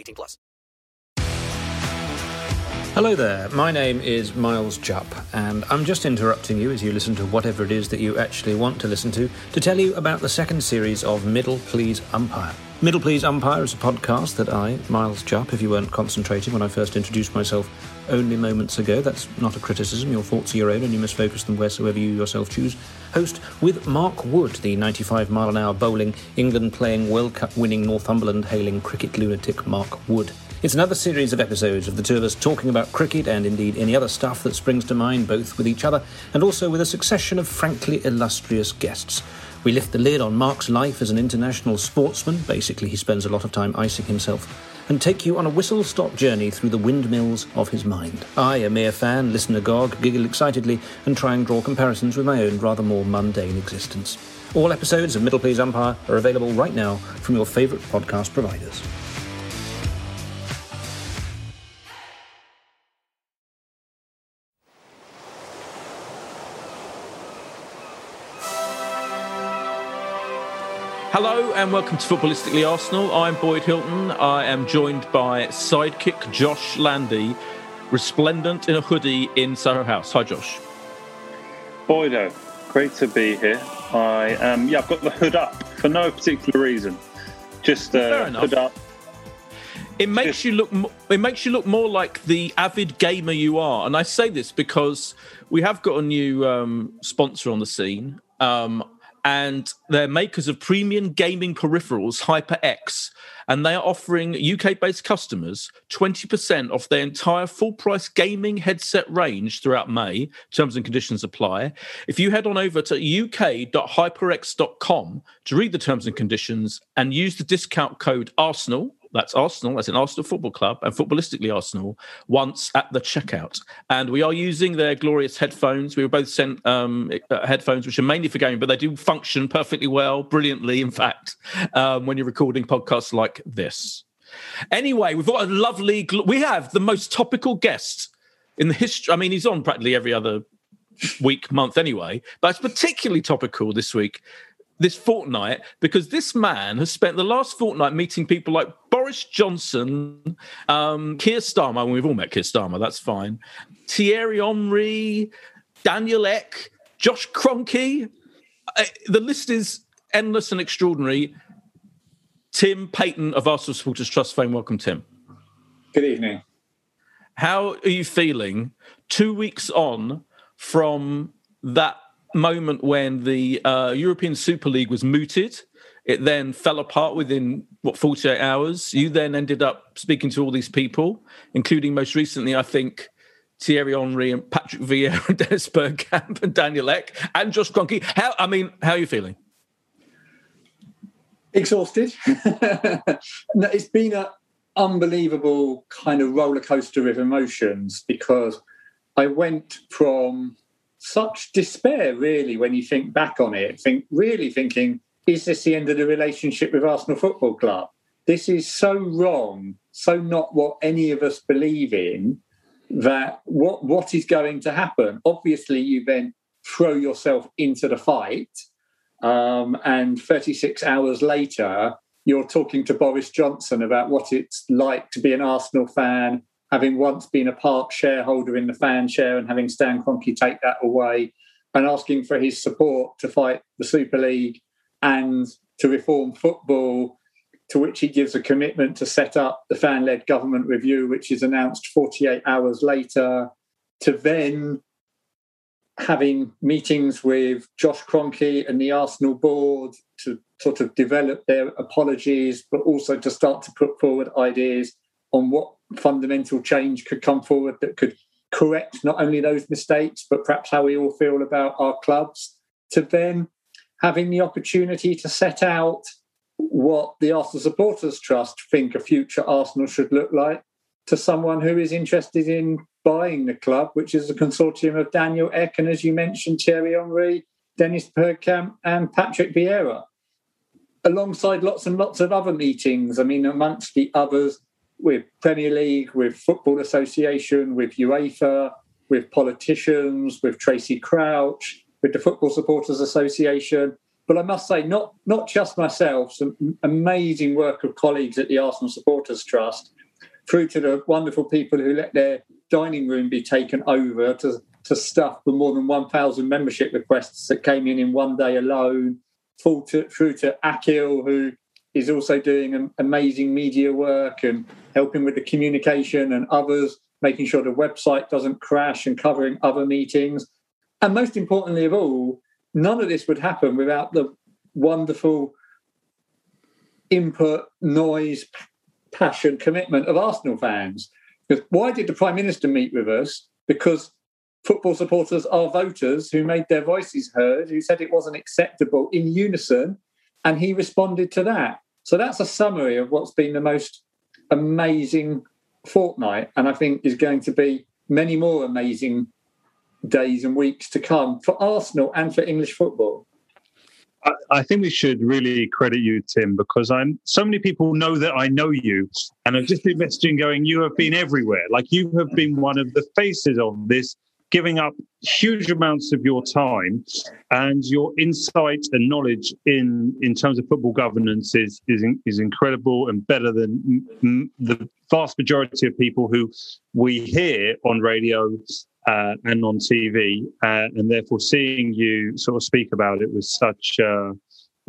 18 plus. Hello there, my name is Miles Jupp, and I'm just interrupting you as you listen to whatever it is that you actually want to listen to to tell you about the second series of Middle Please Umpire. Middle Please Umpire is a podcast that I, Miles Jupp, if you weren't concentrating when I first introduced myself only moments ago, that's not a criticism, your thoughts are your own and you must focus them wheresoever you yourself choose, host with Mark Wood, the 95 mile an hour bowling, England playing World Cup winning Northumberland hailing cricket lunatic Mark Wood. It's another series of episodes of the two of us talking about cricket and indeed any other stuff that springs to mind, both with each other and also with a succession of frankly illustrious guests. We lift the lid on Mark's life as an international sportsman, basically, he spends a lot of time icing himself, and take you on a whistle stop journey through the windmills of his mind. I, a mere fan, listen agog, giggle excitedly, and try and draw comparisons with my own rather more mundane existence. All episodes of Middle Please Umpire are available right now from your favourite podcast providers. Hello and welcome to Footballistically Arsenal. I'm Boyd Hilton. I am joined by sidekick Josh Landy, resplendent in a hoodie in Soho House. Hi, Josh. Boydo, great to be here. I um yeah, I've got the hood up for no particular reason. Just uh, hood up. It makes Just- you look. It makes you look more like the avid gamer you are, and I say this because we have got a new um, sponsor on the scene, um, and they're makers of premium gaming peripherals, HyperX, and they are offering UK-based customers twenty percent off their entire full-price gaming headset range throughout May. Terms and conditions apply. If you head on over to uk.hyperx.com to read the terms and conditions and use the discount code Arsenal that's Arsenal, that's an Arsenal Football Club, and footballistically Arsenal, once at the checkout. And we are using their glorious headphones. We were both sent um, uh, headphones, which are mainly for gaming, but they do function perfectly well, brilliantly, in fact, um, when you're recording podcasts like this. Anyway, we've got a lovely, we have the most topical guest in the history. I mean, he's on practically every other week, month anyway, but it's particularly topical this week this fortnight because this man has spent the last fortnight meeting people like Boris Johnson, um, Keir Starmer. Well, we've all met Keir Starmer, that's fine. Thierry Henry, Daniel Ek, Josh Kroenke. Uh, the list is endless and extraordinary. Tim Payton of Arsenal Supporters Trust fame. Welcome, Tim. Good evening. How are you feeling two weeks on from that moment when the uh, European Super League was mooted? It then fell apart within what 48 hours. You then ended up speaking to all these people, including most recently, I think, Thierry Henry and Patrick Vieira and Dennis Bergkamp and Daniel Ek and Josh Kroenke. How I mean, how are you feeling? exhausted. it's been an unbelievable kind of roller coaster of emotions because I went from such despair, really, when you think back on it, think really thinking, is this the end of the relationship with Arsenal Football Club? this is so wrong, so not what any of us believe in, that what what is going to happen? Obviously, you then throw yourself into the fight, um, and 36 hours later, you're talking to Boris Johnson about what it's like to be an Arsenal fan, having once been a part shareholder in the fan share and having Stan Kroenke take that away, and asking for his support to fight the Super League and to reform football to which he gives a commitment to set up the fan led government review, which is announced 48 hours later, to then having meetings with Josh Kroenke and the Arsenal board to sort of develop their apologies, but also to start to put forward ideas on what fundamental change could come forward that could correct not only those mistakes, but perhaps how we all feel about our clubs, to then having the opportunity to set out what the Arsenal Supporters Trust think a future Arsenal should look like to someone who is interested in buying the club, which is a consortium of Daniel Ek and, as you mentioned, Thierry Henry, Dennis Bergkamp, and Patrick Vieira, alongside lots and lots of other meetings. I mean, amongst the others, with Premier League, with Football Association, with UEFA, with politicians, with Tracey Crouch, with the Football Supporters Association. But I must say, not not just myself, some amazing work of colleagues at the Arsenal Supporters Trust, through to the wonderful people who let their dining room be taken over to, to stuff the more than 1,000 membership requests that came in in one day alone, through to, through to Akil, who is also doing amazing media work and helping with the communication and others, making sure the website doesn't crash and covering other meetings. And most importantly of all, none of this would happen without the wonderful input, noise, passion, commitment of Arsenal fans. Because why did the Prime Minister meet with us? Because football supporters are voters who made their voices heard, who said it wasn't acceptable in unison, and he responded to that. So that's a summary of what's been the most amazing fortnight, and I think is going to be many more amazing days and weeks to come for Arsenal and for English football. I, think we should really credit you, Tim, because I'm so many people know that I know you, and I've just been messaging going, you have been everywhere. Like you have been one of the faces of this, giving up huge amounts of your time, and your insight and knowledge in in terms of football governance is is is incredible and better than the vast majority of people who we hear on radio uh, and on TV, uh, and therefore seeing you sort of speak about it with such uh,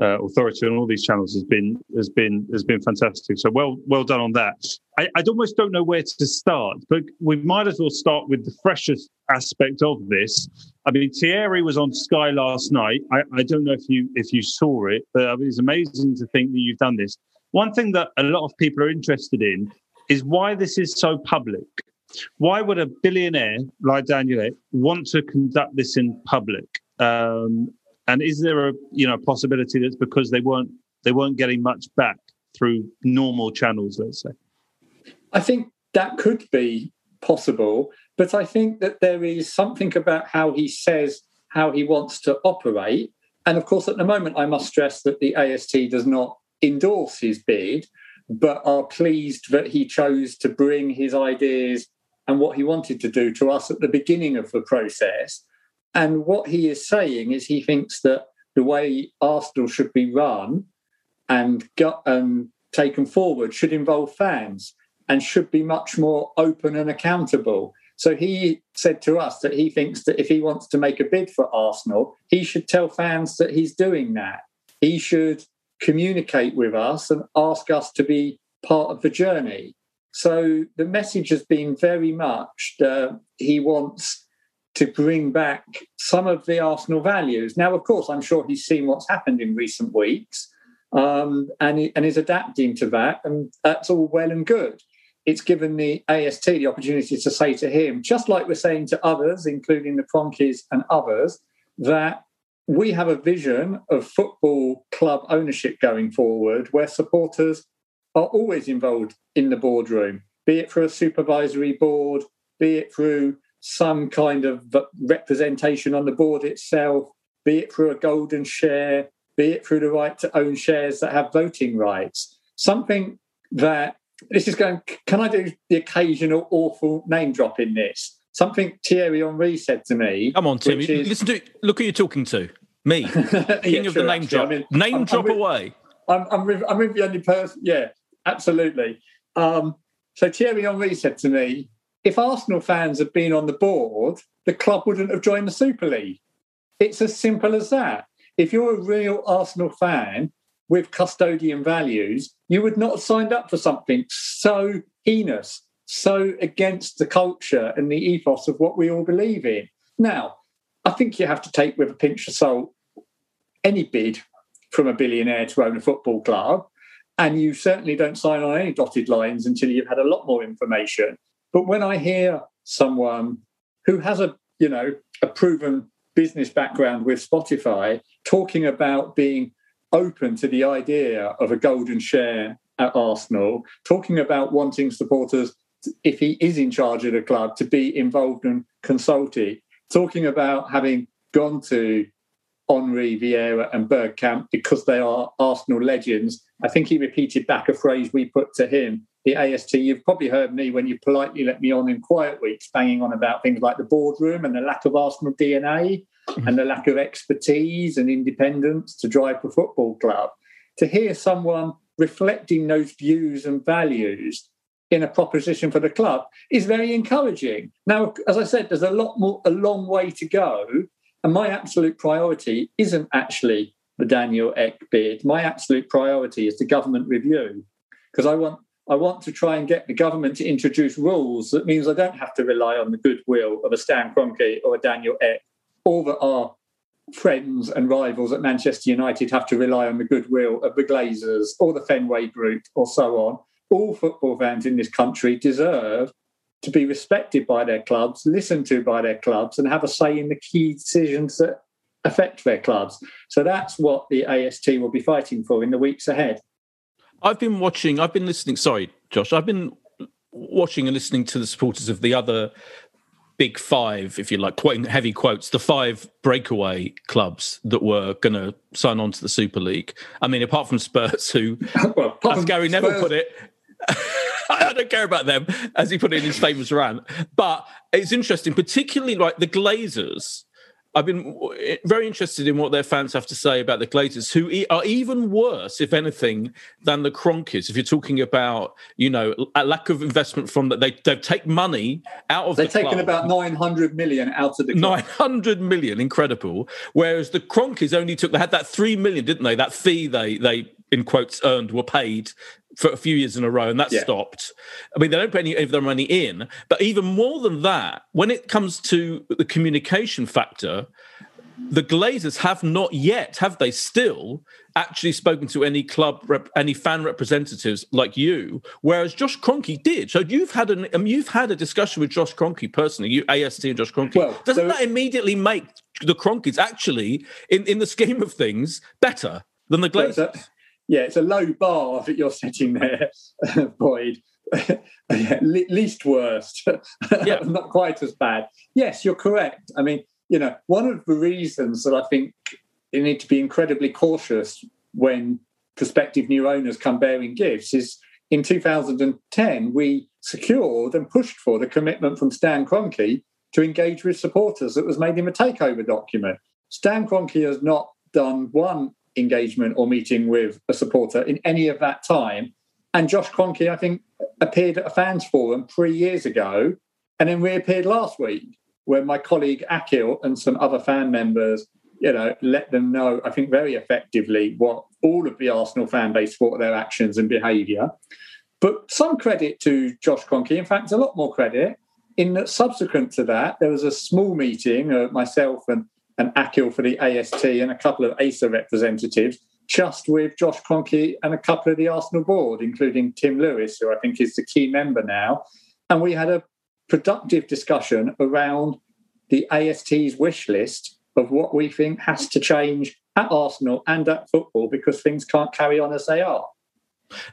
uh, authority on all these channels has been has been has been fantastic. So well well done on that. I, I almost don't know where to start, but we might as well start with the freshest aspect of this. I mean, Thierry was on Sky last night. I, I don't know if you if you saw it, but I mean, it's amazing to think that you've done this. One thing that a lot of people are interested in is why this is so public. Why would a billionaire like Daniel want to conduct this in public? Um, and is there a you know possibility that's because they weren't they weren't getting much back through normal channels? Let's say. I think that could be possible, but I think that there is something about how he says how he wants to operate. And of course, at the moment, I must stress that the AST does not endorse his bid, but are pleased that he chose to bring his ideas and what he wanted to do to us at the beginning of the process. And what he is saying is he thinks that the way Arsenal should be run and got, um, taken forward should involve fans and should be much more open and accountable. So he said to us that he thinks that if he wants to make a bid for Arsenal, he should tell fans that he's doing that. He should communicate with us and ask us to be part of the journey. So the message has been very much that he wants to bring back some of the Arsenal values. Now, of course, I'm sure he's seen what's happened in recent weeks um, and, and is adapting to that, and that's all well and good. It's given the AST the opportunity to say to him, just like we're saying to others, including the Kroenkes and others, that we have a vision of football club ownership going forward where supporters are always involved in the boardroom, be it for a supervisory board, be it through some kind of representation on the board itself, be it through a golden share, be it through the right to own shares that have voting rights. Something that this is going. Can I do the occasional awful name drop in this? Something Thierry Henry said to me. Come on, Tim. is- Listen to look who you're talking to. Me, king Yeah, of the name actually. drop. I mean, name I'm- drop I'm with- away. I'm, I'm, with, I'm with the only person. Yeah, absolutely. Um, so Thierry Henry said to me, if Arsenal fans had been on the board, the club wouldn't have joined the Super League. It's as simple as that. If you're a real Arsenal fan with custodian values, you would not have signed up for something so heinous, so against the culture and the ethos of what we all believe in. Now, I think you have to take with a pinch of salt any bid from a billionaire to own a football club. And you certainly don't sign on any dotted lines until you've had a lot more information. But when I hear someone who has a, you know, a proven business background with Spotify talking about being open to the idea of a golden share at Arsenal, talking about wanting supporters, if he is in charge of the club, to be involved and consulted, talking about having gone to Henry, Vieira, and Bergkamp because they are Arsenal legends. I think he repeated back a phrase we put to him. The AST, you've probably heard me when you politely let me on in quiet weeks, banging on about things like the boardroom and the lack of Arsenal DNA mm-hmm. and the lack of expertise and independence to drive the football club. To hear someone reflecting those views and values in a proposition for the club is very encouraging. Now, as I said, there's a lot more, a long way to go. And my absolute priority isn't actually the Daniel Ek bid. My absolute priority is the government review because I want I want to try and get the government to introduce rules that means I don't have to rely on the goodwill of a Stan Kroenke or a Daniel Ek, or that our friends and rivals at Manchester United have to rely on the goodwill of the Glazers or the Fenway Group or so on. All football fans in this country deserve to be respected by their clubs, listened to by their clubs, and have a say in the key decisions that affect their clubs. So that's what the AST will be fighting for in the weeks ahead. I've been watching. I've been listening. Sorry, Josh. I've been watching and listening to the supporters of the other big five, if you like, quoting heavy quotes, the five breakaway clubs that were going to sign on to the Super League. I mean, apart from Spurs, who, well, as Gary Neville Spurs- put it, I don't care about them, as he put it in his famous rant. But it's interesting, particularly like the Glazers. I've been eh, very interested in what their fans have to say about the Glazers, who are even worse, if anything, than the Kroenkes. If you're talking about, you know, a lack of investment from that, they they've taken money out of They've the taken club. about 900 million out of the club. 900 million, incredible. Whereas the Kroenkes only took, they had that 3 million, didn't they? That fee they, they in quotes, earned were paid for a few years in a row, and that Yeah. stopped. I mean, they don't put any of their money in. But even more than that, when it comes to the communication factor, the Glazers have not yet, have they still, actually spoken to any club, rep, any fan representatives like you? Whereas Josh Kroenke did. So you've had an, um, you've had a discussion with Josh Kroenke personally, you AST and Josh Kroenke. Well, Doesn't that immediately make the Kroenkes actually, in, in the scheme of things, better than the Glazers? Yeah, it's a low bar that you're setting there, Boyd. yeah, le- least worst. Yeah. Not quite as bad. Yes, you're correct. I mean, you know, one of the reasons that I think you need to be incredibly cautious when prospective new owners come bearing gifts is in 2010, we secured and pushed for the commitment from Stan Kroenke to engage with supporters that was made in a takeover document. Stan Kroenke has not done one engagement or meeting with a supporter in any of that time. And Josh Kroenke, I think, appeared at a fans forum three years ago and then reappeared last week, where my colleague Akil and some other fan members, you know, let them know, I think, very effectively what all of the Arsenal fan base thought of their actions and behaviour. But some credit to Josh Kroenke, in fact, a lot more credit, in that subsequent to that, there was a small meeting, uh, myself and, and Akil for the AST and a couple of ASA representatives, just with Josh Kroenke and a couple of the Arsenal board, including Tim Lewis, who I think is the key member now. And we had a productive discussion around the AST's wish list of what we think has to change at Arsenal and at football because things can't carry on as they are.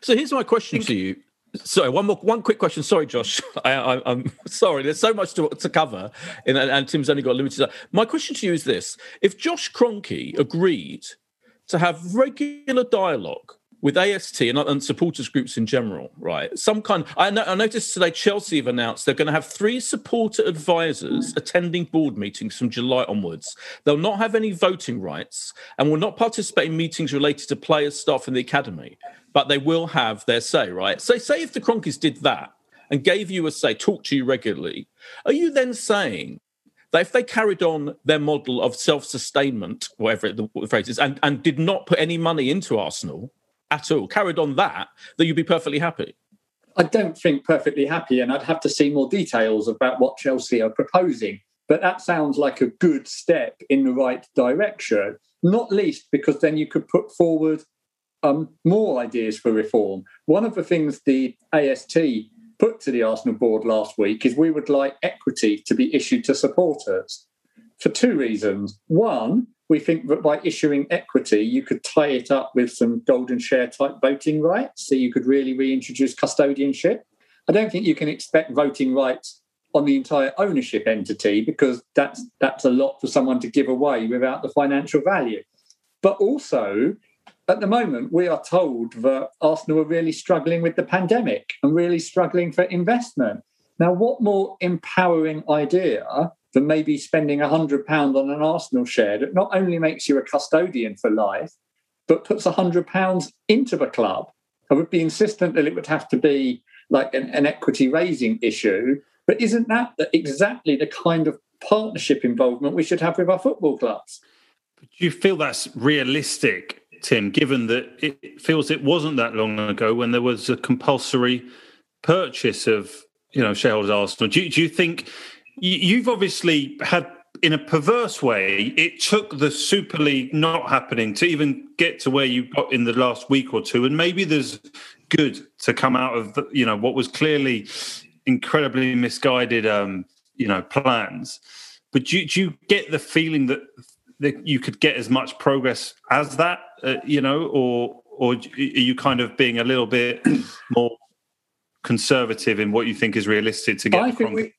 So here's my question to you. Sorry, one more, one quick question. Sorry, Josh. I, I'm sorry. There's so much to, to cover, and, and Tim's only got limited. time. My question to you is this: If Josh Kroenke agreed to have regular dialogue with AST and, and, supporters groups in general, right? Some kind. I, I, noticed today Chelsea have announced they're going to have three supporter advisors mm. attending board meetings from July onwards. They'll not have any voting rights and will not participate in meetings related to players, staff, and the academy, but they will have their say, right? So, say if the Kroenkes did that and gave you a say, talk to you regularly, are you then saying that if they carried on their model of self-sustainment, whatever the phrase is, and, and did not put any money into Arsenal at all, carried on that, that you'd be perfectly happy? I don't think perfectly happy, and I'd have to see more details about what Chelsea are proposing. But that sounds like a good step in the right direction, not least because then you could put forward um, more ideas for reform. One of the things the AST put to the Arsenal board last week is we would like equity to be issued to supporters for two reasons. One, we think that by issuing equity, you could tie it up with some golden share type voting rights. So you could really reintroduce custodianship. I don't think you can expect voting rights on the entire ownership entity because that's that's a lot for someone to give away without the financial value. But also, at the moment, we are told that Arsenal are really struggling with the pandemic and really struggling for investment. Now, what more empowering idea than maybe spending £100 on an Arsenal share that not only makes you a custodian for life, but puts £100 into the club? I would be insistent that it would have to be like an, an equity raising issue. But isn't that exactly the kind of partnership involvement we should have with our football clubs? Do you feel that's realistic Tim, given that it feels it wasn't that long ago when there was a compulsory purchase of you know shareholders Arsenal. Do, do you think you've obviously had in a perverse way, it took the Super League not happening to even get to where you got in the last week or two. And maybe there's good to come out of the, you know what was clearly incredibly misguided, um, you know, plans. But do, do you get the feeling that that you could get as much progress as that, uh, you know, or or are you kind of being a little bit more conservative in what you think is realistic to get? I think we,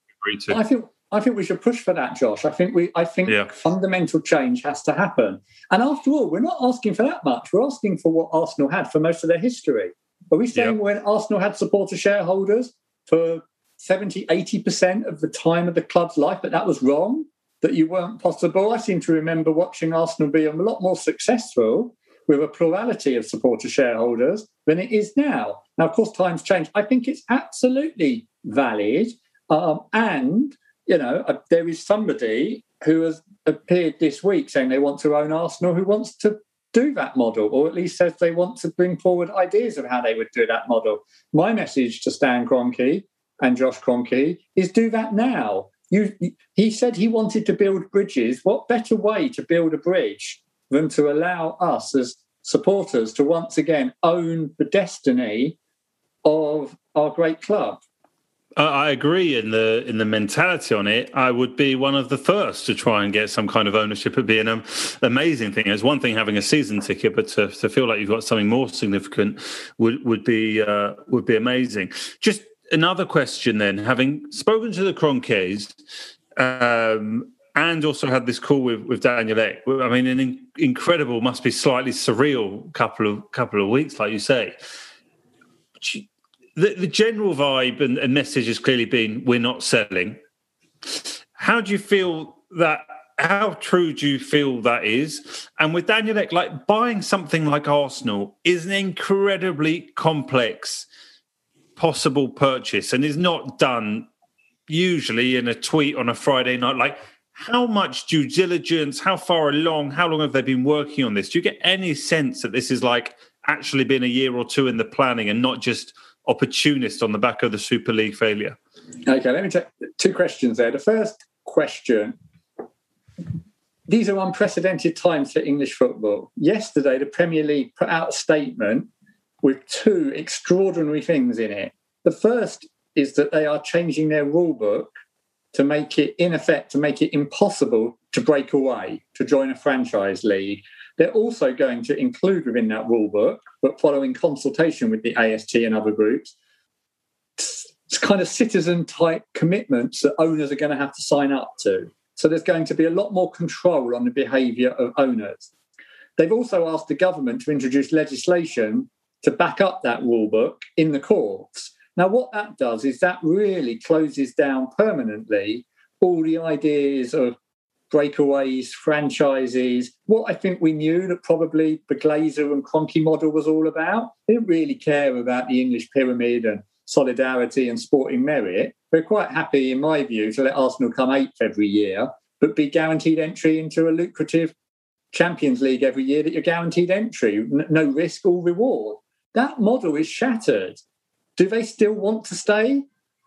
to? I think I think we should push for that, Josh. I think we I think yeah. fundamental change has to happen. And after all, we're not asking for that much. We're asking for what Arsenal had for most of their history. Are we saying yeah. when Arsenal had supporter shareholders for 70, 80% of the time of the club's life, but that was wrong? that you weren't possible. I seem to remember watching Arsenal be a lot more successful with a plurality of supporter shareholders than it is now. Now, of course, times change. I think it's absolutely valid. Um, and, you know, uh, there is somebody who has appeared this week saying they want to own Arsenal who wants to do that model, or at least says they want to bring forward ideas of how they would do that model. My message to Stan Kroenke and Josh Kroenke is do that now. You, he said he wanted to build bridges. What better way to build a bridge than to allow us as supporters to once again own the destiny of our great club? I agree in the in the mentality on it. I would be one of the first to try and get some kind of ownership. It'd be an amazing thing. It's one thing having a season ticket, but to, to feel like you've got something more significant would would be uh, would be amazing. Just another question then, having spoken to the Kroenkes um, and also had this call with, with Daniel Ek, I mean, an in- incredible, must be slightly surreal couple of couple of weeks, like you say. The, the general vibe and, and message has clearly been we're not selling. How do you feel that how true do you feel that is? And with Daniel Ek, like buying something like Arsenal is an incredibly complex possible purchase and is not done usually in a tweet on a Friday night. Like, how much due diligence, how far along, how long have they been working on this? Do you get any sense that this is like actually been a year or two in the planning and not just opportunist on the back of the Super League failure? Okay, let me take two questions there. The first question these are unprecedented times for English football. Yesterday, the Premier League put out a statement with two extraordinary things in it. The first is that they are changing their rule book to make it, in effect, to make it impossible to break away, to join a franchise league. They're also going to include within that rule book, but following consultation with the AST and other groups, it's kind of citizen type commitments that owners are going to have to sign up to. So there's going to be a lot more control on the behaviour of owners. They've also asked the government to introduce legislation to back up that rule book in the courts. Now, what that does is that really closes down permanently all the ideas of breakaways, franchises, what I think we knew that probably the Glazer and Kroenke model was all about. They didn't really care about the English pyramid and solidarity and sporting merit. We're quite happy, in my view, to let Arsenal come eighth every year, but be guaranteed entry into a lucrative Champions League every year that you're guaranteed entry, no risk or reward. That model is shattered. Do they still want to stay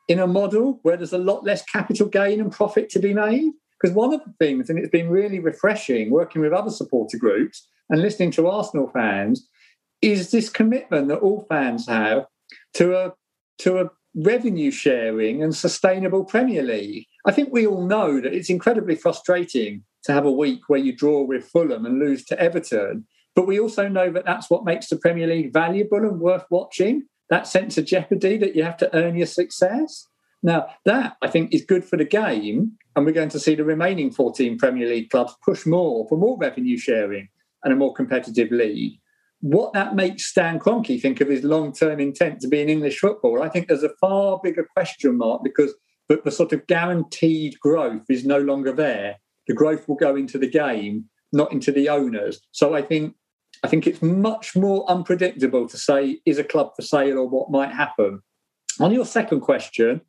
in a model where there's a lot less capital gain and profit to be made? Because one of the things, and it's been really refreshing working with other supporter groups and listening to Arsenal fans, is this commitment that all fans have to a to a revenue sharing and sustainable Premier League. I think we all know that it's incredibly frustrating to have a week where you draw with Fulham and lose to Everton. But we also know that that's what makes the Premier League valuable and worth watching that sense of jeopardy that you have to earn your success. Now, that I think is good for the game. And we're going to see the remaining 14 Premier League clubs push more for more revenue sharing and a more competitive league. What that makes Stan Kroenke think of his long term intent to be in English football, I think there's a far bigger question mark because the, the sort of guaranteed growth is no longer there. The growth will go into the game, not into the owners. So I think I think it's much more unpredictable to say is a club for sale or what might happen. On your second question,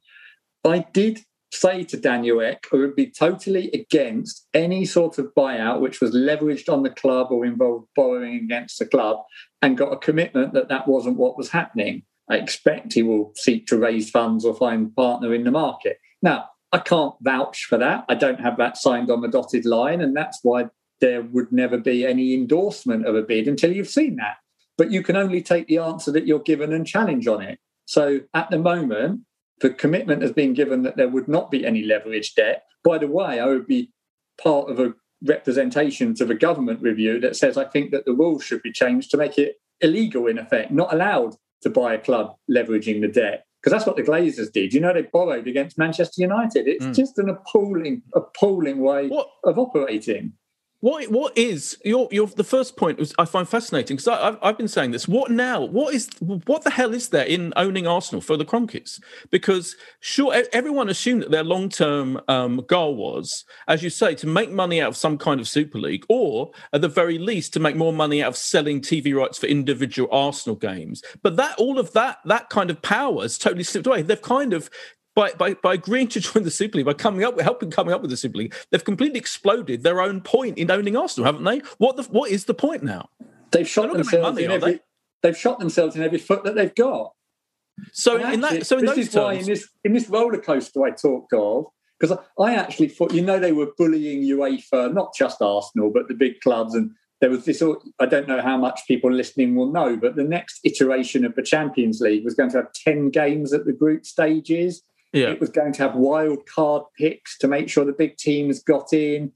I did say to Daniel Ek I would be totally against any sort of buyout which was leveraged on the club or involved borrowing against the club and got a commitment that that wasn't what was happening. I expect he will seek to raise funds or find a partner in the market. Now, I can't vouch for that. I don't have that signed on the dotted line, and that's why there would never be any endorsement of a bid until you've seen that. But you can only take the answer that you're given and challenge on it. So at the moment, the commitment has been given that there would not be any leverage debt. By the way, I would be part of a representation to the government review that says I think that the rules should be changed to make it illegal, in effect, not allowed to buy a club leveraging the debt. Because that's what the Glazers did. You know, they borrowed against Manchester United. It's mm. just an appalling, appalling way what? of operating. What what is your your the first point was I find fascinating because I've I've been saying this. What now? What is what the hell is there in owning Arsenal for the Kroenkes? Because sure, everyone assumed that their long term um, goal was, as you say, to make money out of some kind of Super League, or at the very least to make more money out of selling TV rights for individual Arsenal games. But that all of that that kind of power has totally slipped away. They've kind of by, by, by agreeing to join the Super League, by coming up, helping coming up with the Super League, they've completely exploded their own point in owning Arsenal, haven't they? What the, what is the point now? They've shot themselves money, in every. They? have shot themselves in every foot that they've got. So and in actually, that, so in this is terms, why in this in this roller coaster I talked of, because I, I actually thought you know they were bullying UEFA, not just Arsenal, but the big clubs and there was this i don't know how much people listening will know but the next iteration of the champions league was going to have 10 games at the group stages yeah. It was going to have wild card picks to make sure the big teams got in.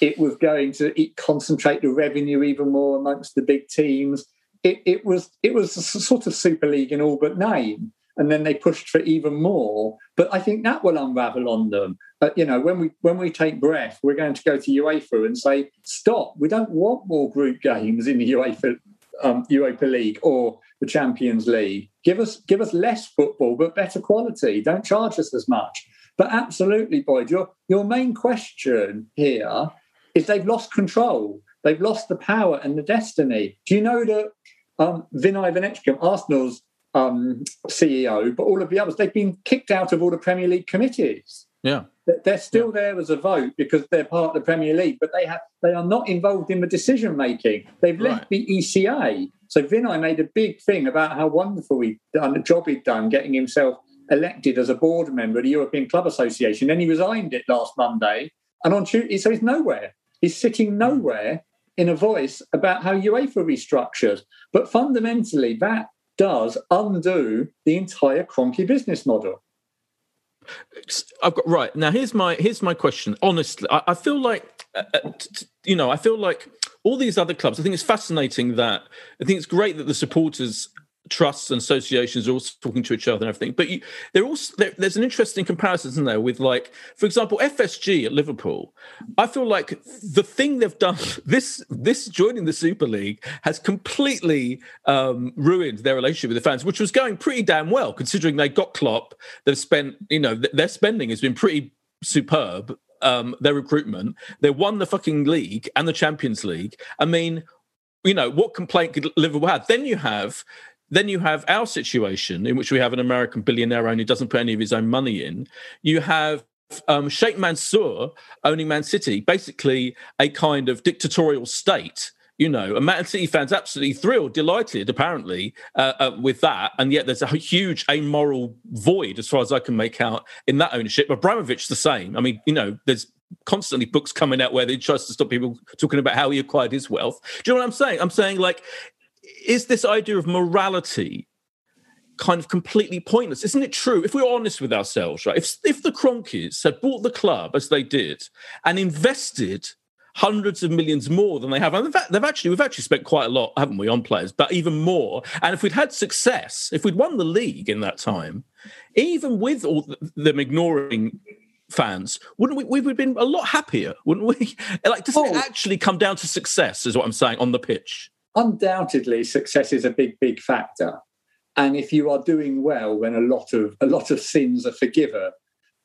It was going to concentrate the revenue even more amongst the big teams. It, it was it was a sort of Super League in all but name, and then they pushed for even more. But I think that will unravel on them. But you know, when we when we take breath, we're going to go to UEFA and say, "Stop! We don't want more group games in the UEFA um, Europa League or the Champions League. Give us give us less football, but better quality. Don't charge us as much. But absolutely, Boyd, your your main question here is they've lost control. They've lost the power and the destiny. Do you know that um, Vinai Venkatesham, Arsenal's um, CEO, but all of the others, they've been kicked out of all the Premier League committees. Yeah. They're still yeah. there as a vote because they're part of the Premier League, but they have they are not involved in the decision making. They've left right. the ECA. So Vinai made a big thing about how wonderful he done the job he'd done getting himself elected as a board member of the European Club Association. Then he resigned it last Monday, and on Tuesday, so he's nowhere. He's sitting hmm. nowhere in a voice about how UEFA restructures. But fundamentally, that does undo the entire Kroenke business model. I've got right now. Here's my here's my question. Honestly, I, I feel like uh, uh you know, I feel like all these other clubs. I think it's fascinating that I think it's great that the supporters trusts and associations are also talking to each other and everything. But you, they're also there, there's an interesting comparison, isn't there? With like, for example, FSG at Liverpool. I feel like the thing they've done this this joining the Super League has completely um, ruined their relationship with the fans, which was going pretty damn well considering they got Klopp. They've spent, you know, th- their spending has been pretty superb. Um, their recruitment, they won the fucking league and the Champions League. I mean, you know, what complaint could Liverpool have? Then you have then you have our situation in which we have an American billionaire owner who doesn't put any of his own money in. You have um, Sheikh Mansour owning Man City, basically a kind of dictatorial state. You know, and Man City fans absolutely thrilled, delighted, apparently, uh, uh, with that. And yet there's a huge amoral void, as far as I can make out, in that ownership. Abramovich, the same. I mean, you know, there's constantly books coming out where they tries to stop people talking about how he acquired his wealth. Do you know what I'm saying? I'm saying like is this idea of morality kind of completely pointless? Isn't it true? If we're honest with ourselves, right? If if the Kroenkes had bought the club as they did and invested hundreds of millions more than they have. And they've actually we've actually spent quite a lot, haven't we, on players, but even more. And if we'd had success, if we'd won the league in that time, even with all them ignoring fans, wouldn't we? We would have been a lot happier, wouldn't we? Like, does oh. it actually come down to success? Is what I'm saying on the pitch undoubtedly success is a big, big factor. And if you are doing well, then a lot of a lot of sins are forgiven.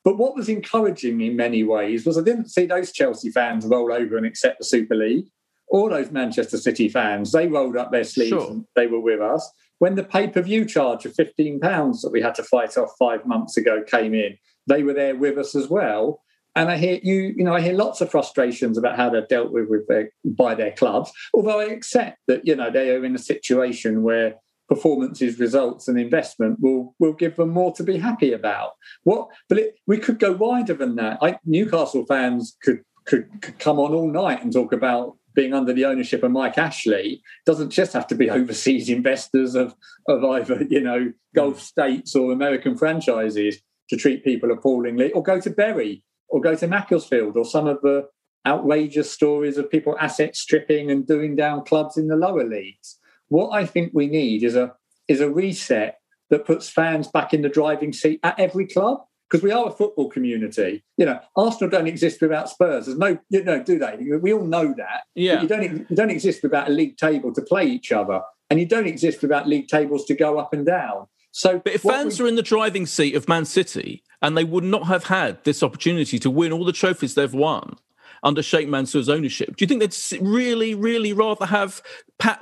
But what was encouraging me in many ways was I didn't see those Chelsea fans roll over and accept the Super League. All those Manchester City fans, they rolled up their sleeves sure. and they were with us. When the pay-per-view charge of £15 that we had to fight off five months ago came in, they were there with us as well. And I hear you, you know, I hear lots of frustrations about how they're dealt with, with their, by their clubs. Although I accept that, you know, they are in a situation where performances, results, and investment will will give them more to be happy about. What? But it, we could go wider than that. I, Newcastle fans could, could could come on all night and talk about being under the ownership of Mike Ashley. It doesn't just have to be overseas investors of of either you know Gulf mm. states or American franchises to treat people appallingly, or go to Bury or go to Macclesfield or some of the outrageous stories of people asset stripping and doing down clubs in the lower leagues. What I think we need is a is a reset that puts fans back in the driving seat at every club because we are a football community. You know, Arsenal don't exist without Spurs. There's no, you know, do they? We all know that. Yeah. you don't you don't exist without a league table to play each other, and you don't exist without league tables to go up and down. So, but if fans we... are in the driving seat of Man City, and they would not have had this opportunity to win all the trophies they've won under Sheikh Mansour's ownership. Do you think they'd really, really rather have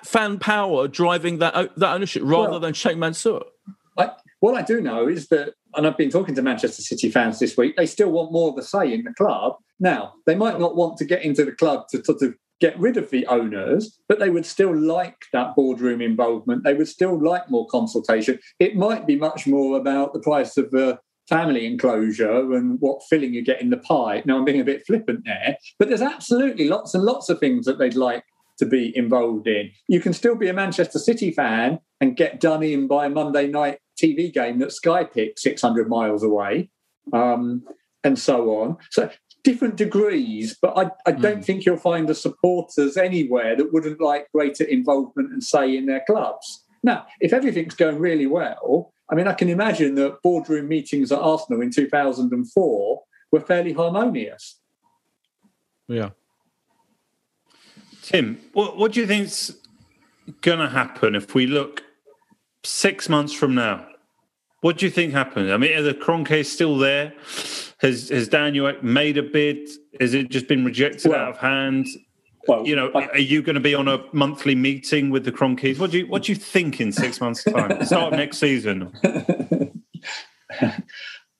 fan power driving that that ownership rather well, than Sheikh Mansour? I, what I do know is that, and I've been talking to Manchester City fans this week, they still want more of the say in the club. Now, they might not want to get into the club to sort of get rid of the owners, but they would still like that boardroom involvement. They would still like more consultation. It might be much more about the price of the family enclosure and what filling you get in the pie. Now, I'm being a bit flippant there, but there's absolutely lots and lots of things that they'd like to be involved in. You can still be a Manchester City fan and get done in by a Monday night TV game that Sky picks 600 miles away, um, and so on. So different degrees, but I, I don't mm. think you'll find the supporters anywhere that wouldn't like greater involvement and say in their clubs. Now, if everything's going really well, I mean, I can imagine that boardroom meetings at Arsenal in 2004 were fairly harmonious. Yeah. Tim, what, what do you think's going to happen if we look six months from now? What do you think happened? I mean, are the Kroenkes still there? Has has Daniel made a bid? Has it just been rejected well, out of hand? Well, you know, I, are you going to be on a monthly meeting with the Kroenkes? What do you What do you think in six months' time? Start next season.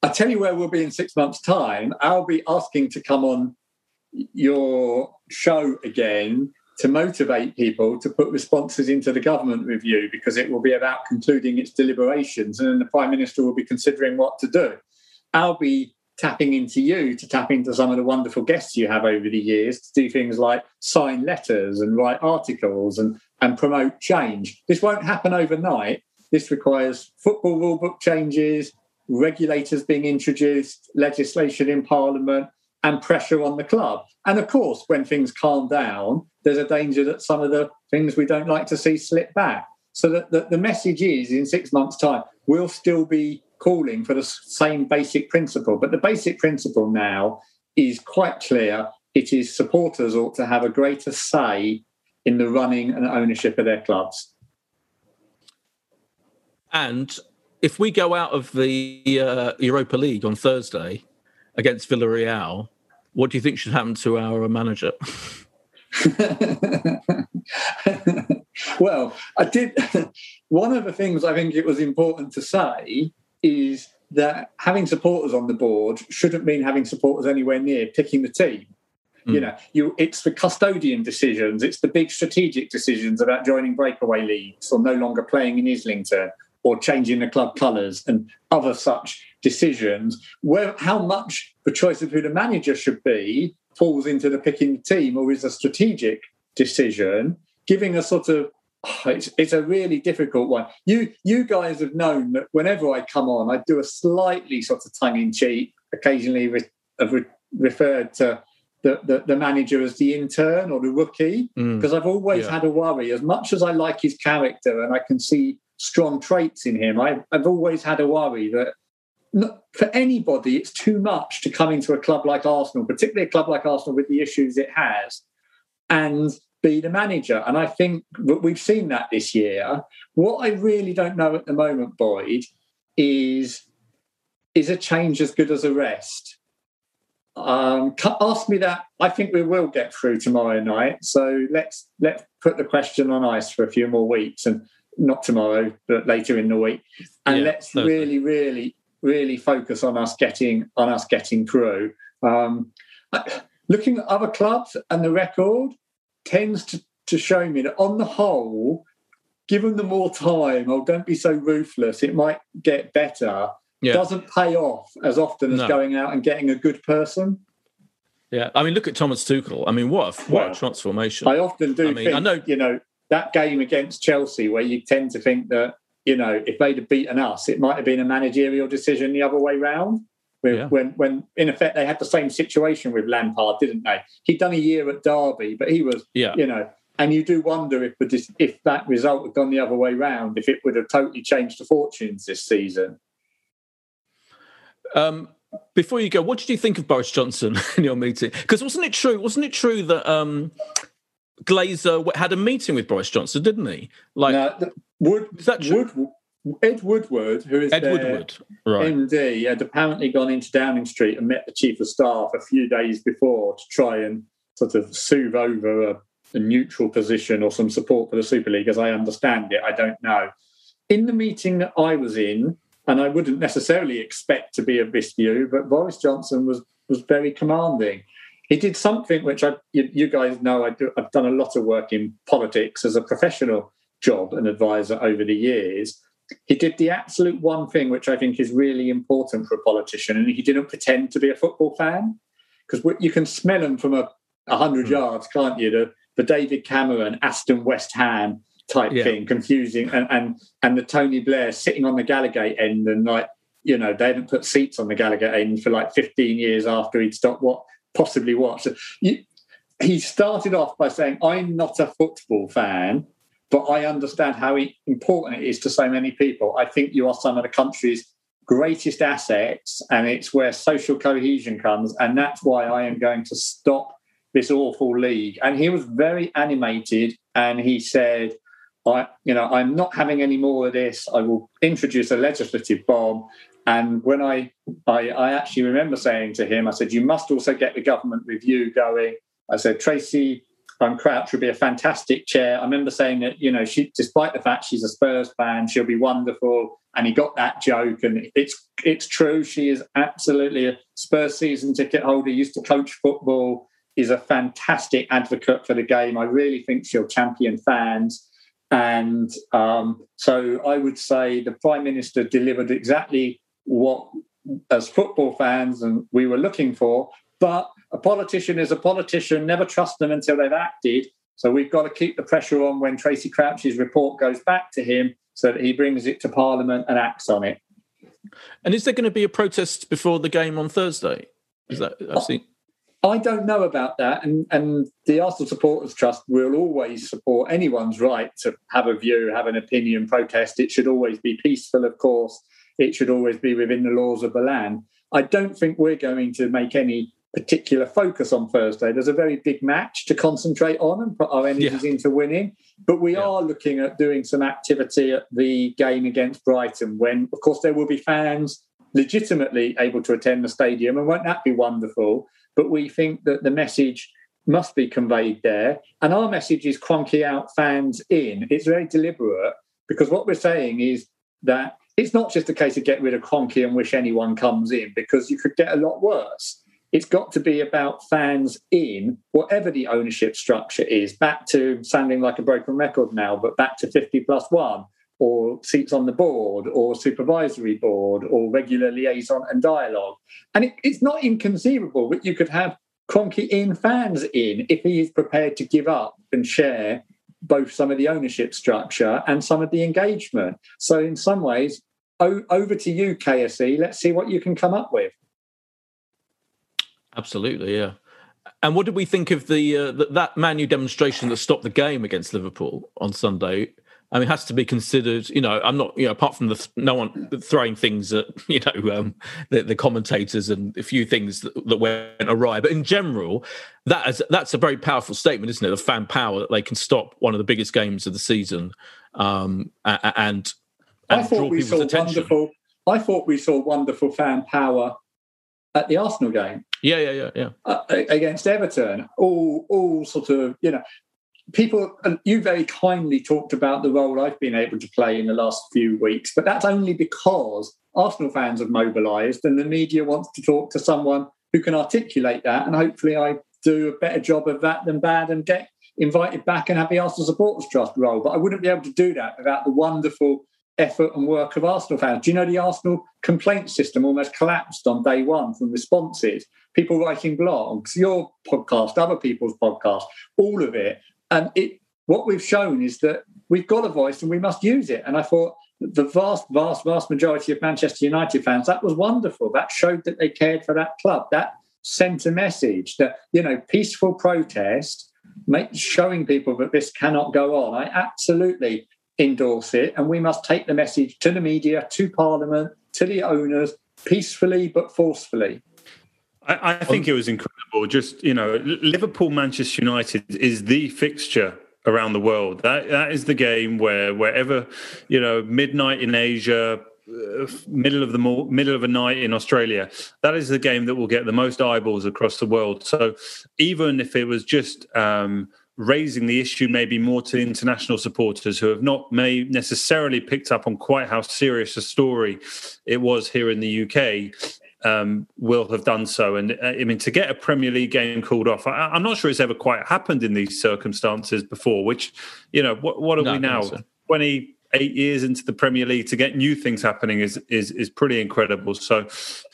I tell you where we'll be in six months' time. I'll be asking to come on your show again to motivate people to put responses into the government review because it will be about concluding its deliberations and then the prime minister will be considering what to do. I'll be tapping into you to tap into some of the wonderful guests you have over the years to do things like sign letters and write articles and, and promote change. This won't happen overnight. This requires football rule book changes, regulators being introduced, legislation in Parliament, and pressure on the club. And of course, when things calm down, there's a danger that some of the things we don't like to see slip back. So that the, the message is in six months' time, we'll still be calling for the same basic principle. But the basic principle now is quite clear. It is supporters ought to have a greater say in the running and ownership of their clubs. And if we go out of the uh, Europa League on Thursday against Villarreal, what do you think should happen to our manager? well, I did. One of the things I think it was important to say is that having supporters on the board shouldn't mean having supporters anywhere near picking the team. Mm. You know, you it's the custodian decisions, it's the big strategic decisions about joining breakaway leagues or no longer playing in Islington or changing the club colours and other such decisions. Where how much the choice of who the manager should be falls into the picking the team or is a strategic decision, giving a sort of it's, it's a really difficult one. You you guys have known that whenever I come on, I do a slightly sort of tongue in cheek, occasionally re, re, referred to the, the, the, manager as the intern or the rookie, because mm. I've always yeah. had a worry. As much as I like his character and I can see strong traits in him, I, I've always had a worry that not, for anybody, it's too much to come into a club like Arsenal, particularly a club like Arsenal with the issues it has, and be the manager. And I think we've seen that this year. What I really don't know at the moment, Boyd, is is a change as good as a rest? Um, ask me that. I think we will get through tomorrow night. So let's let's put the question on ice for a few more weeks, and not tomorrow, but later in the week. And yeah, let's really, really, really focus on us getting on us getting through. Um, looking at other clubs and the record, tends to, to show me that on the whole, given them more time, oh, don't be so ruthless, it might get better, yeah. doesn't pay off as often as no. going out and getting a good person. Yeah, I mean, look at Thomas Tuchel. I mean, what a, what well, a transformation! I often do I mean, think, I know, you know, that game against Chelsea, where you tend to think that, you know, if they'd have beaten us, it might have been a managerial decision the other way round. Yeah. When, when in effect they had the same situation with Lampard, didn't they? He'd done a year at Derby, but he was, yeah. you know, and you do wonder if if that result had gone the other way round, if it would have totally changed the fortunes this season. Um, before you go, what did you think of Boris Johnson in your meeting? Because wasn't it true? Wasn't it true that um, Glazer had a meeting with Boris Johnson, didn't he? Like, no, Wood, is that true? Wood, Ed Woodward, who is Ed Woodward, right. MD, had apparently gone into Downing Street and met the chief of staff a few days before to try and sort of soothe over a, a neutral position or some support for the Super League. As I understand it, I don't know. In the meeting that I was in, and I wouldn't necessarily expect to be of this view, but Boris Johnson was was very commanding. He did something which I, you, you guys know I do, I've done a lot of work in politics as a professional job and advisor over the years he did the absolute one thing which I think is really important for a politician, and he didn't pretend to be a football fan because you can smell him from a, a hundred mm. yards, can't you? The, the David Cameron, Aston West Ham type yeah. thing, confusing, and, and and the Tony Blair sitting on the Gallowgate end, and like you know they hadn't put seats on the Gallowgate end for like fifteen years after he'd stopped what possibly what. So you, he started off by saying, "I'm not a football fan." but I understand how important it is to so many people. I think you are some of the country's greatest assets, and it's where social cohesion comes. And that's why I am going to stop this awful league. And he was very animated, and he said, I, you know, I'm not having any more of this. I will introduce a legislative bomb. And when I, I, I actually remember saying to him, I said, you must also get the government review going. I said, Tracey um, Crouch would be a fantastic chair. I remember saying that, you know, she, despite the fact she's a Spurs fan, she'll be wonderful. And he got that joke, and it's it's true. She is absolutely a Spurs season ticket holder. Used to coach football. Is a fantastic advocate for the game. I really think she'll champion fans. And um, so I would say the Prime Minister delivered exactly what, as football fans, and we were looking for. But a politician is a politician. Never trust them until they've acted. So we've got to keep the pressure on when Tracey Crouch's report goes back to him so that he brings it to Parliament and acts on it. And is there going to be a protest before the game on Thursday? Is that I've seen? I don't know about that, and and the Arsenal Supporters Trust will always support anyone's right to have a view, have an opinion, protest. It should always be peaceful, of course. It should always be within the laws of the land. I don't think we're going to make any particular focus on Thursday. There's a very big match to concentrate on and put our energies yeah. into winning. But we yeah. are looking at doing some activity at the game against Brighton when, of course, there will be fans legitimately able to attend the stadium. And won't that be wonderful? But we think that the message must be conveyed there. And our message is Kroenke out, fans in. It's very deliberate because what we're saying is that it's not just a case of get rid of Kroenke and wish anyone comes in because you could get a lot worse. It's got to be about fans in, whatever the ownership structure is, back to sounding like a broken record now, but back to 50 plus one, or seats on the board, or supervisory board, or regular liaison and dialogue. And it, it's not inconceivable that you could have Kroenke in fans in if he is prepared to give up and share both some of the ownership structure and some of the engagement. So, in some ways, o- over to you, KSE. Let's see what you can come up with. Absolutely, yeah. And what did we think of the, uh, that Man demonstration that stopped the game against Liverpool on Sunday? I mean, it has to be considered. You know, I'm not. You know, apart from the no one throwing things at you know um, the, the, commentators and a few things that, that, went awry, but in general, that is that's a very powerful statement, isn't it? The fan power that they can stop one of the biggest games of the season, um, and, and I thought we saw attention. wonderful. I thought we saw wonderful fan power at the Arsenal game. Yeah, yeah, yeah, yeah. Uh, against Everton, all all sort of you know people. You very kindly talked about the role I've been able to play in the last few weeks, but that's only because Arsenal fans have mobilised, and the media wants to talk to someone who can articulate that, and hopefully I do a better job of that than bad and get invited back and have the Arsenal Supporters Trust role. But I wouldn't be able to do that without the wonderful effort and work of Arsenal fans. Do you know the Arsenal complaint system almost collapsed on day one from responses? People writing blogs, your podcast, other people's podcasts, all of it. And it what we've shown is that we've got a voice and we must use it. And I thought the vast, vast, vast majority of Manchester United fans, that was wonderful. That showed that they cared for that club. That sent a message that, you know, peaceful protest, make, showing people that this cannot go on. I absolutely endorse it. And we must take the message to the media, to Parliament, to the owners, peacefully but forcefully. I, I think it was incredible. Just, you know, Liverpool Manchester United is the fixture around the world. That that is the game where wherever, you know, midnight in Asia, uh, middle of the middle of a night in Australia. That is the game that will get the most eyeballs across the world. So even if it was just um, raising the issue maybe more to international supporters who have not may necessarily picked up on quite how serious a story it was here in the UK um, will have done so. And uh, I mean, to get a Premier League game called off, I, am not sure it's ever quite happened in these circumstances before. Which, you know, what, what are no, we now? So. Twenty-eight years into the Premier League to get new things happening is is is pretty incredible. So,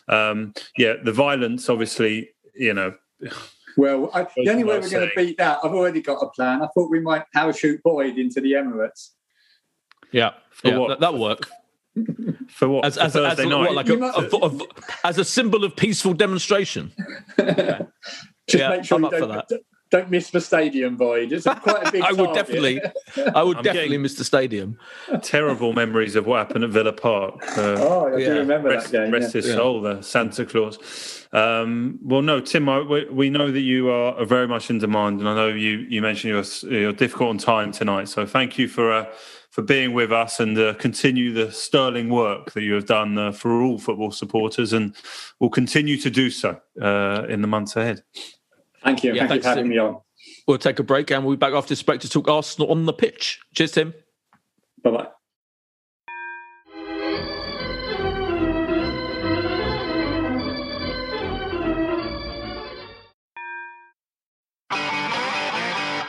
um, yeah, the violence, obviously, you know. Well, I, the only way we're going to beat that, I've already got a plan. I thought we might parachute Boyd into the Emirates. Yeah, yeah that, that'll work. For what? As, as, as, what, like a, a, a, as a symbol of peaceful demonstration. Just yeah, make sure I'm you don't, don't miss the stadium, Boyd. It's quite a big. I would definitely, I would I'm definitely miss the stadium. Terrible memories of what happened at Villa Park. Uh, oh, I yeah. do remember rest, that game. Rest yeah. his soul, the Santa Claus. Um, well, no, Tim, I, we, we, know that you are very much in demand, and I know you you mentioned you're, you're difficult on time tonight. So thank you for. Uh, for being with us and uh, continue the sterling work that you have done uh, for all football supporters, and will continue to do so uh, in the months ahead. Thank you. Yeah, Thank you for having me on. We'll take a break and we'll be back after this break to talk Arsenal on the pitch. Cheers, Tim. Bye bye.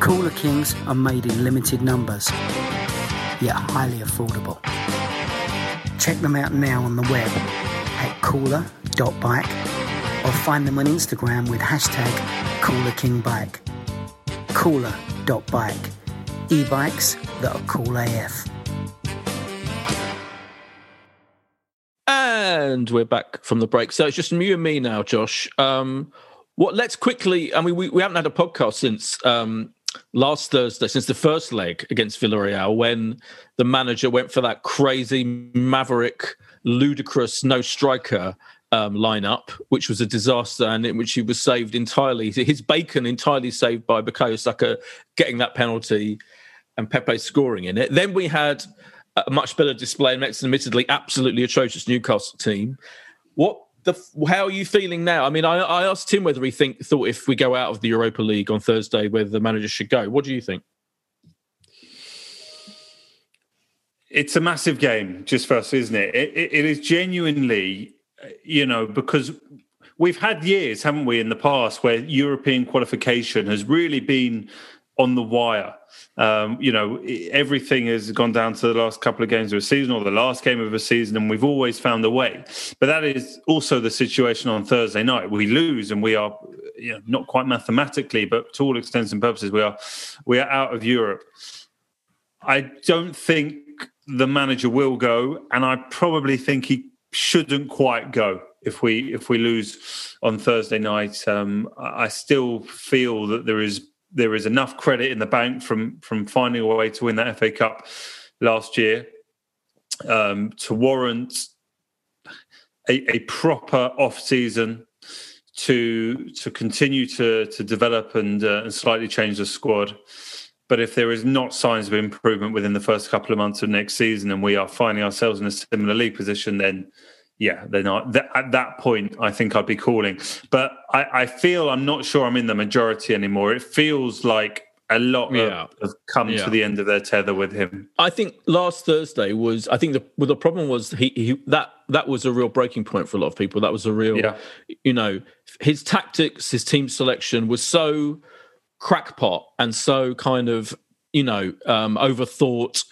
Cooler Kings are made in limited numbers, yet highly affordable. Check them out now on the web at cooler.bike or find them on Instagram with hashtag coolerkingbike. Cooler.bike. E-bikes that are cool AF. And we're back from the break. So it's just you and me now, Josh. Um, what? Let's quickly. I mean, we, we haven't had a podcast since um, last Thursday, since the first leg against Villarreal, when the manager went for that crazy, maverick, ludicrous no striker um, lineup, which was a disaster, and in which he was saved entirely. His bacon entirely saved by Bukayo Saka getting that penalty and Pepe scoring in it. Then we had a much better display an admittedly absolutely atrocious Newcastle team. What the how are you feeling now? I mean, I, I asked Tim whether he think thought if we go out of the Europa League on Thursday, whether the manager should go. What do you think? It's a massive game, just for us, isn't it? It, it? it is genuinely, you know, because we've had years, haven't we, in the past where European qualification has really been on the wire. Um, you know, everything has gone down to the last couple of games of a season or the last game of a season, and we've always found a way. But that is also the situation on Thursday night. We lose, and we are, you know, not quite mathematically, but to all extents and purposes, we are we are out of Europe. I don't think the manager will go, and I probably think he shouldn't quite go if we if we lose on Thursday night. Um, I still feel that there is there is enough credit in the bank from from finding a way to win that FA Cup last year um, to warrant a, a proper off season to to continue to to develop and, uh, and slightly change the squad. But if there is not signs of improvement within the first couple of months of next season, and we are finding ourselves in a similar league position, then yeah, they're not. Th- at that point, I think I'd be calling. But I, I, feel I'm not sure I'm in the majority anymore. It feels like a lot yeah. have come yeah. to the end of their tether with him. I think last Thursday was. I think the well, the problem was he, he that that was a real breaking point for a lot of people. That was a real, yeah. you know, his tactics, his team selection was so crackpot and so kind of you know um, overthought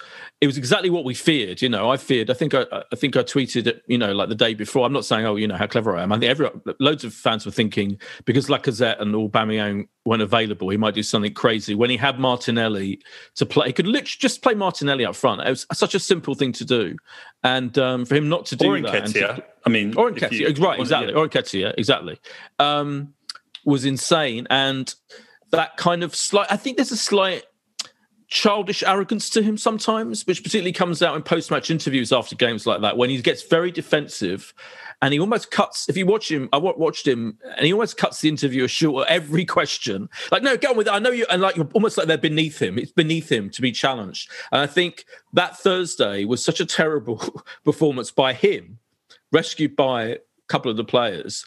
it was exactly what we feared. You know, I feared. I think I, I think I tweeted it. You know, like the day before. I'm not saying, oh, you know, how clever I am. I think every loads of fans were thinking because Lacazette and all Aubameyang weren't available, he might do something crazy. When he had Martinelli to play, he could literally just play Martinelli up front. It was such a simple thing to do, and um, for him not to do or that. To, I mean, or Nketiah, right? Exactly. Yeah. Or Nketiah, exactly. Um, was insane, and that kind of slight. I think there's a slight childish arrogance to him sometimes, which particularly comes out in post match interviews after games like that when he gets very defensive and he almost cuts. If you watch him, I watched him and he almost cuts the interviewer short every question. Like, no, go on with it. I know you, and like you're almost like they're beneath him. It's beneath him to be challenged. And I think that Thursday was such a terrible performance by him, rescued by a couple of the players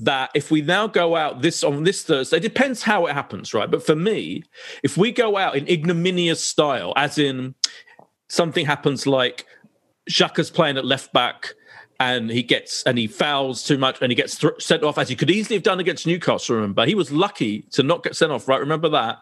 that if we now go out this on this Thursday, depends how it happens, right? But for me, if we go out in ignominious style, as in something happens like Xhaka's playing at left back and he gets and he fouls too much and he gets th- sent off as he could easily have done against Newcastle. Remember, he was lucky to not get sent off. Right, remember that.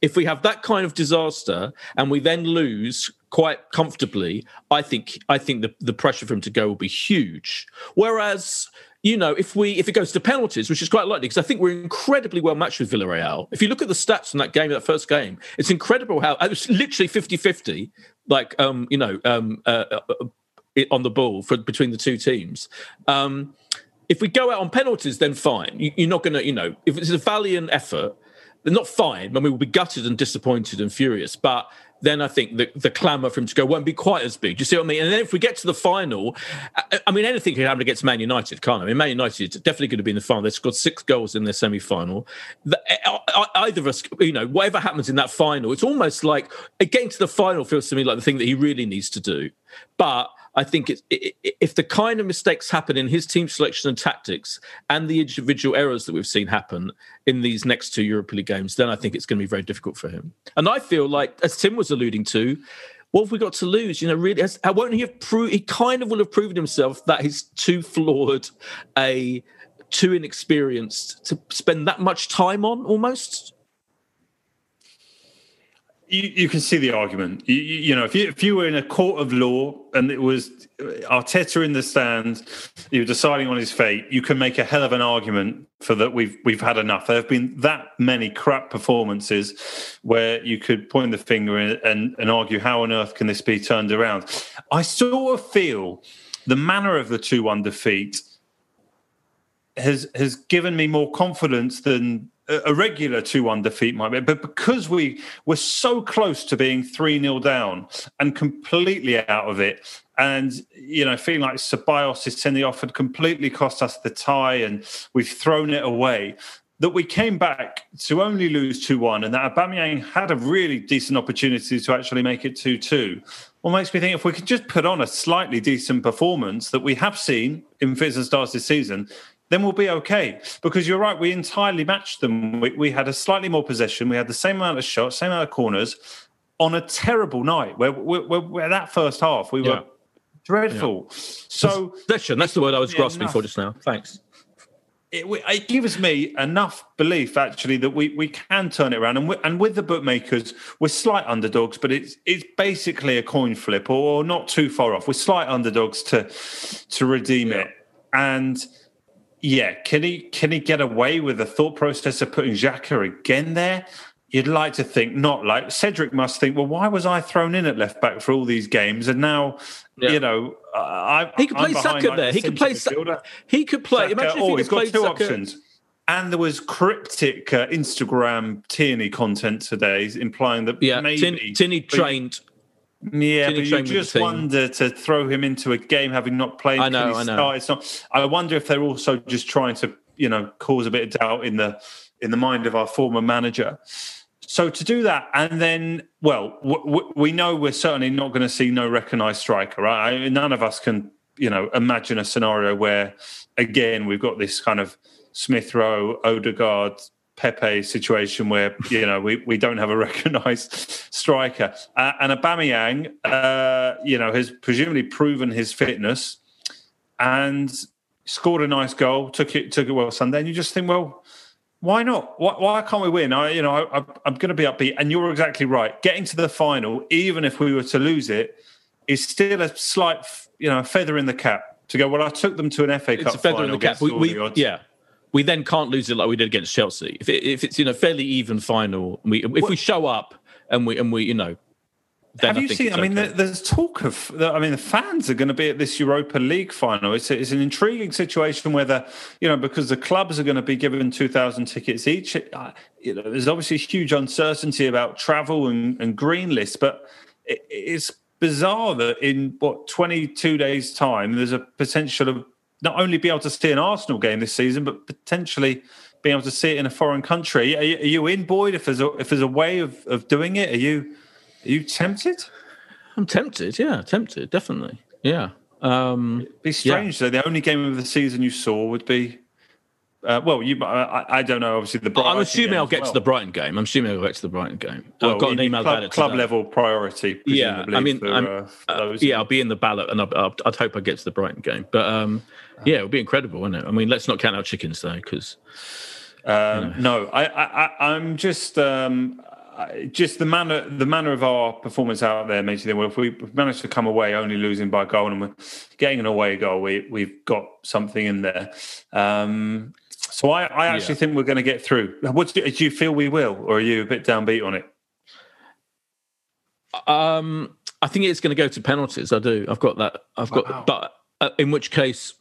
If we have that kind of disaster and we then lose quite comfortably, I think I think the, the pressure for him to go will be huge. Whereas you know, if we if it goes to penalties, which is quite likely, because I think we're incredibly well matched with Villarreal. If you look at the stats from that game, that first game, it's incredible how it was literally 50-50, like um, you know, um, uh, uh, uh, on the ball for between the two teams. Um, if we go out on penalties, then fine. You, you're not going to, you know, if it's a valiant effort, they're not fine. I mean, we'll be gutted and disappointed and furious, but then I think the, the clamour for him to go won't be quite as big. Do you see what I mean? And then if we get to the final, I, I mean, anything can happen against Man United, can't I? I mean, Man United definitely going to be in the final. They scored six goals in their semi final. The, eh, eh, either of us, you know, whatever happens in that final, it's almost like to the final feels to me like the thing that he really needs to do. But I think if the kind of mistakes happen in his team selection and tactics and the individual errors that we've seen happen in these next two Europa League games, then I think it's going to be very difficult for him. And I feel like, as Tim was alluding to, what have we got to lose? You know, really, has, won't he have proved? He kind of will have proven himself that he's too flawed a too inexperienced to spend that much time on almost? You, you can see the argument. You, you, know, if you if you were in a court of law and it was Arteta in the stand, you were deciding on his fate. You can make a hell of an argument for that. We've we've had enough. There have been that many crap performances where you could point the finger and, and argue how on earth can this be turned around. I sort of feel the manner of the two one defeat has has given me more confidence than a regular 2-1 defeat might be but because we were so close to being 3-0 down and completely out of it and you know feeling like is sending off had completely cost us the tie and we've thrown it away that we came back to only lose 2-1 and that Aubameyang had a really decent opportunity to actually make it 2-2 what makes me think if we could just put on a slightly decent performance that we have seen in fits and starts this season then we'll be okay. Because you're right, we entirely matched them. We, we, had a slightly more possession. We had the same amount of shots, same amount of corners on a terrible night where, where, where that first half we were dreadful. Yeah. So possession, that's the word I was grasping enough. for just now. Thanks. It, it, gives me enough belief actually that we, we can turn it around and we, and with the bookmakers we're slight underdogs but it's it's basically a coin flip or not too far off we're slight underdogs to to redeem yeah. it and yeah, can he can he get away with the thought process of putting Xhaka again there? You'd like to think not. Like Cedric must think, well, why was I thrown in at left back for all these games? And now, yeah. you know, I, he could play Saka there. He could play. Midfielder. He could play. Saka, Imagine if oh, he he's got two Saka. options. And there was cryptic uh, Instagram Tierney content today implying that yeah, maybe Tierney trained yeah, but you just wonder to throw him into a game having not played. I know, I know. It's not. I wonder if they're also just trying to, you know, cause a bit of doubt in the in the mind of our former manager. So to do that, and then, well, w- we know we're certainly not going to see no recognised striker, right? I, none of us can, you know, imagine a scenario where, again, we've got this kind of Smith Rowe, Odegaard Pepe situation where you know we, we don't have a recognised striker, uh, and Aubameyang, uh, you know, has presumably proven his fitness and scored a nice goal, took it took it well Sunday, and you just think, well, why not? Why, why can't we win? I, you know, I, I'm going to be upbeat, and you're exactly right. Getting to the final, even if we were to lose it, is still a slight, you know, feather in the cap to go. Well, I took them to an FA Cup. It's a feather in the cap. We, we yeah, we then can't lose it like we did against Chelsea. If, it, if it's in a fairly even final, we, if well, we show up and we and we you know. have you seen? I mean, okay. there's talk of. I mean, the fans are going to be at this Europa League final. It's, it's an intriguing situation whether you know because the clubs are going to be given two thousand tickets each. Uh, you know, there's obviously huge uncertainty about travel and, and green lists, but it, it's bizarre that in what 22 days time there's a potential of not only be able to see an Arsenal game this season, but potentially being able to see it in a foreign country. Are you, are you in, Boyd? If there's a, if there's a way of, of doing it, are you are you tempted? I'm tempted. Yeah, tempted. Definitely. Yeah. Um, It'd be strange yeah. though. The only game of the season you saw would be. Uh, well, you. I, I, don't know. Obviously, the. Brighton I'm assuming I'll get well. to the Brighton game. I'm assuming I'll get to the Brighton game. Well, I've got an email club, about it. Club level priority. Yeah, I mean, for, uh, yeah, I'll be in the ballot, and i would hope I get to the Brighton game. But um, yeah, it would be incredible, wouldn't it? I mean, let's not count our chickens though, because. Um, you know. No, I, I, I'm just, um, just the manner, the manner of our performance out there makes you think. Well, if we manage to come away only losing by goal and we're getting an away goal, we, we've got something in there. Um, so I, I actually yeah. think we're going to get through. What do you feel we will, or are you a bit downbeat on it? Um, I think it's going to go to penalties. I do. I've got that. I've got, wow. but uh, in which case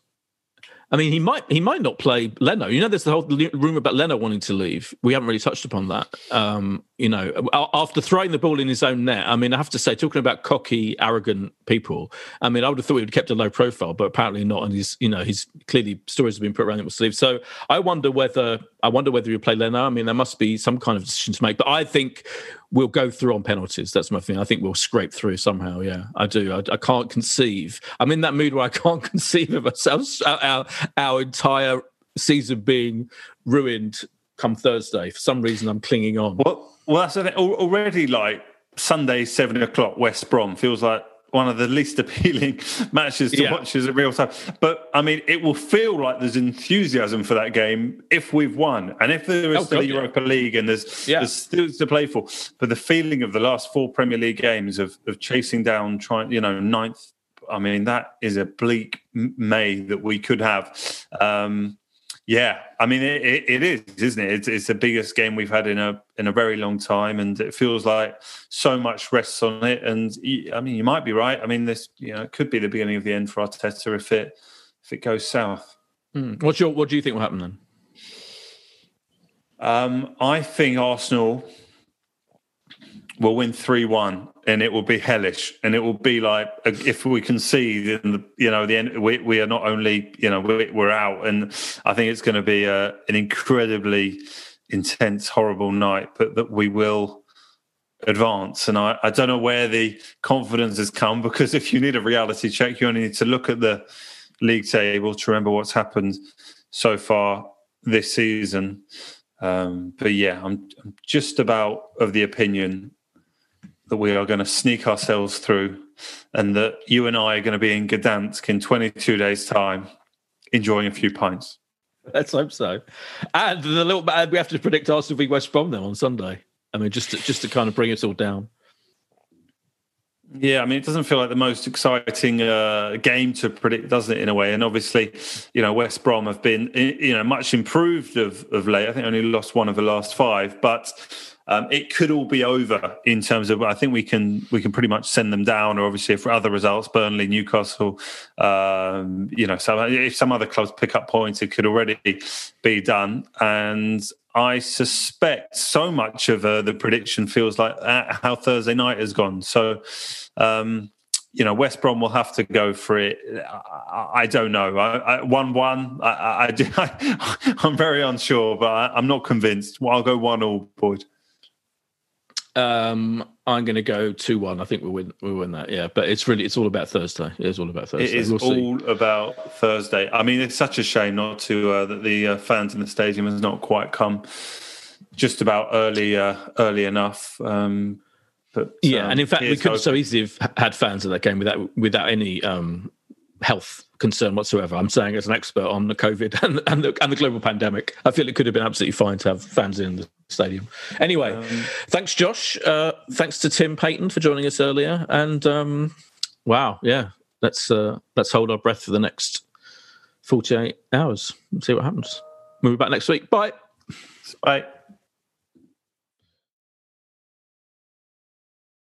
I mean, he might he might not play Leno. You know, there's the whole rumor about Leno wanting to leave. We haven't really touched upon that. Um, you know, after throwing the ball in his own net. I mean, I have to say, talking about cocky, arrogant people. I mean, I would have thought he would have kept a low profile, but apparently not. And he's, you know, he's clearly stories have been put around him with sleeve. So I wonder whether I wonder whether he play Leno. I mean, there must be some kind of decision to make. But I think we'll go through on penalties. That's my thing. I think we'll scrape through somehow. Yeah, I do. I, I can't conceive. I'm in that mood where I can't conceive of ourselves, our, our entire season being ruined come Thursday. For some reason, I'm clinging on. Well, well, that's already like Sunday seven o'clock. West Brom feels like one of the least appealing matches to Yeah. watch as a real time. But I mean, it will feel like there's enthusiasm for that game if we've won, and if there is Oh, still God, yeah. Europa League and there's Yeah. there's still to play for. But the feeling of the last four Premier League games of of chasing down, trying you know ninth. I mean, that is a bleak May that we could have. Um, yeah, I mean it, it, it is, isn't it? It's, it's the biggest game we've had in a in a very long time, and it feels like so much rests on it. And I mean, you might be right. I mean, this you know it could be the beginning of the end for Arteta if it if it goes south. Hmm. What's your what do you think will happen then? Um, I think Arsenal will win three one, and it will be hellish, and it will be like uh, if we concede, in the you know the end, we, we are not only you know we, we're out, and I think it's going to be a, an incredibly intense, horrible night, but that we will advance. And I, I don't know where the confidence has come because if you need a reality check, you only need to look at the league table to remember what's happened so far this season. Um, but yeah, I'm, I'm just about of the opinion that we are going to sneak ourselves through and that you and I are going to be in Gdansk in 22 days' time, enjoying a few pints. Let's hope so. And the little we have to predict Arsenal v West Brom then on Sunday. I mean, just to, just to kind of bring us all down. Yeah, I mean, it doesn't feel like the most exciting uh, game to predict, doesn't it? In a way, and obviously, you know, West Brom have been, you know, much improved of of late. I think only lost one of the last five, but um, it could all be over in terms of. I think we can we can pretty much send them down, or obviously for other results, Burnley, Newcastle, um, you know, so if some other clubs pick up points, it could already be done. And I suspect so much of uh, the prediction feels like uh, how Thursday night has gone. So, um, you know, West Brom will have to go for it. I, I don't know. I, I, one one. I, I'm very unsure, but I, I'm not convinced. Well, I'll go one all, Boyd. Um, I'm going to go two one. I think we'll win. We'll win that. Yeah, but it's really it's all about Thursday. It is all about Thursday. It is We'll see. all about Thursday. I mean, it's such a shame not to uh, that the uh, fans in the stadium has not quite come just about early uh, early enough. Um, but Yeah, um, and in fact, we could have so easily have had fans of that game without without any um, health concern whatsoever. I'm saying as an expert on the COVID and, and the and the global pandemic, I feel it could have been absolutely fine to have fans in the stadium. Anyway, Um, thanks, Josh. Uh, thanks to Tim Payton for joining us earlier. And um, wow, yeah, let's uh, let's hold our breath for the next 48 hours and see what happens. We'll be back next week. Bye. Bye.